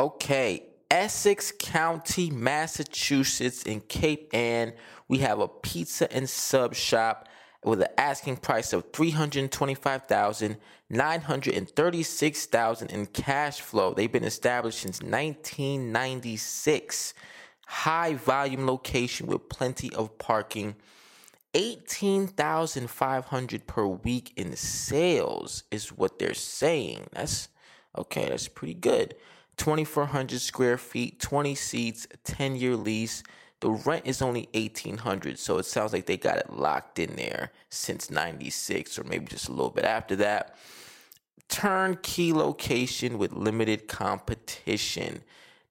Okay, Essex County, Massachusetts, in Cape Ann, we have a pizza and sub shop with an asking price of three hundred twenty-five thousand nine hundred and thirty-six thousand in cash flow. They've been established since nineteen ninety-six. High volume location with plenty of parking. 18,500 per week in sales is what they're saying. That's okay, that's pretty good. 2400 square feet, 20 seats, 10 year lease. The rent is only 1800, so it sounds like they got it locked in there since 96 or maybe just a little bit after that. Turnkey location with limited competition.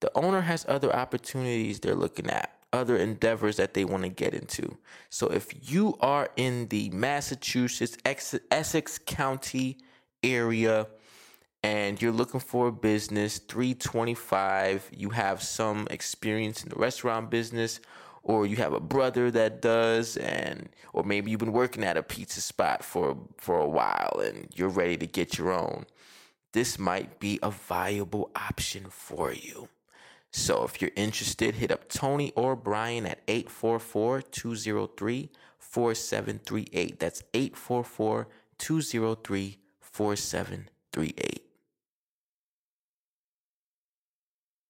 The owner has other opportunities they're looking at, other endeavors that they want to get into. So if you are in the Massachusetts, Essex County area, and you're looking for a business 325 you have some experience in the restaurant business or you have a brother that does and or maybe you've been working at a pizza spot for for a while and you're ready to get your own this might be a viable option for you. So if you're interested hit up tony or brian at 844-203-4738 that's 844-203-4738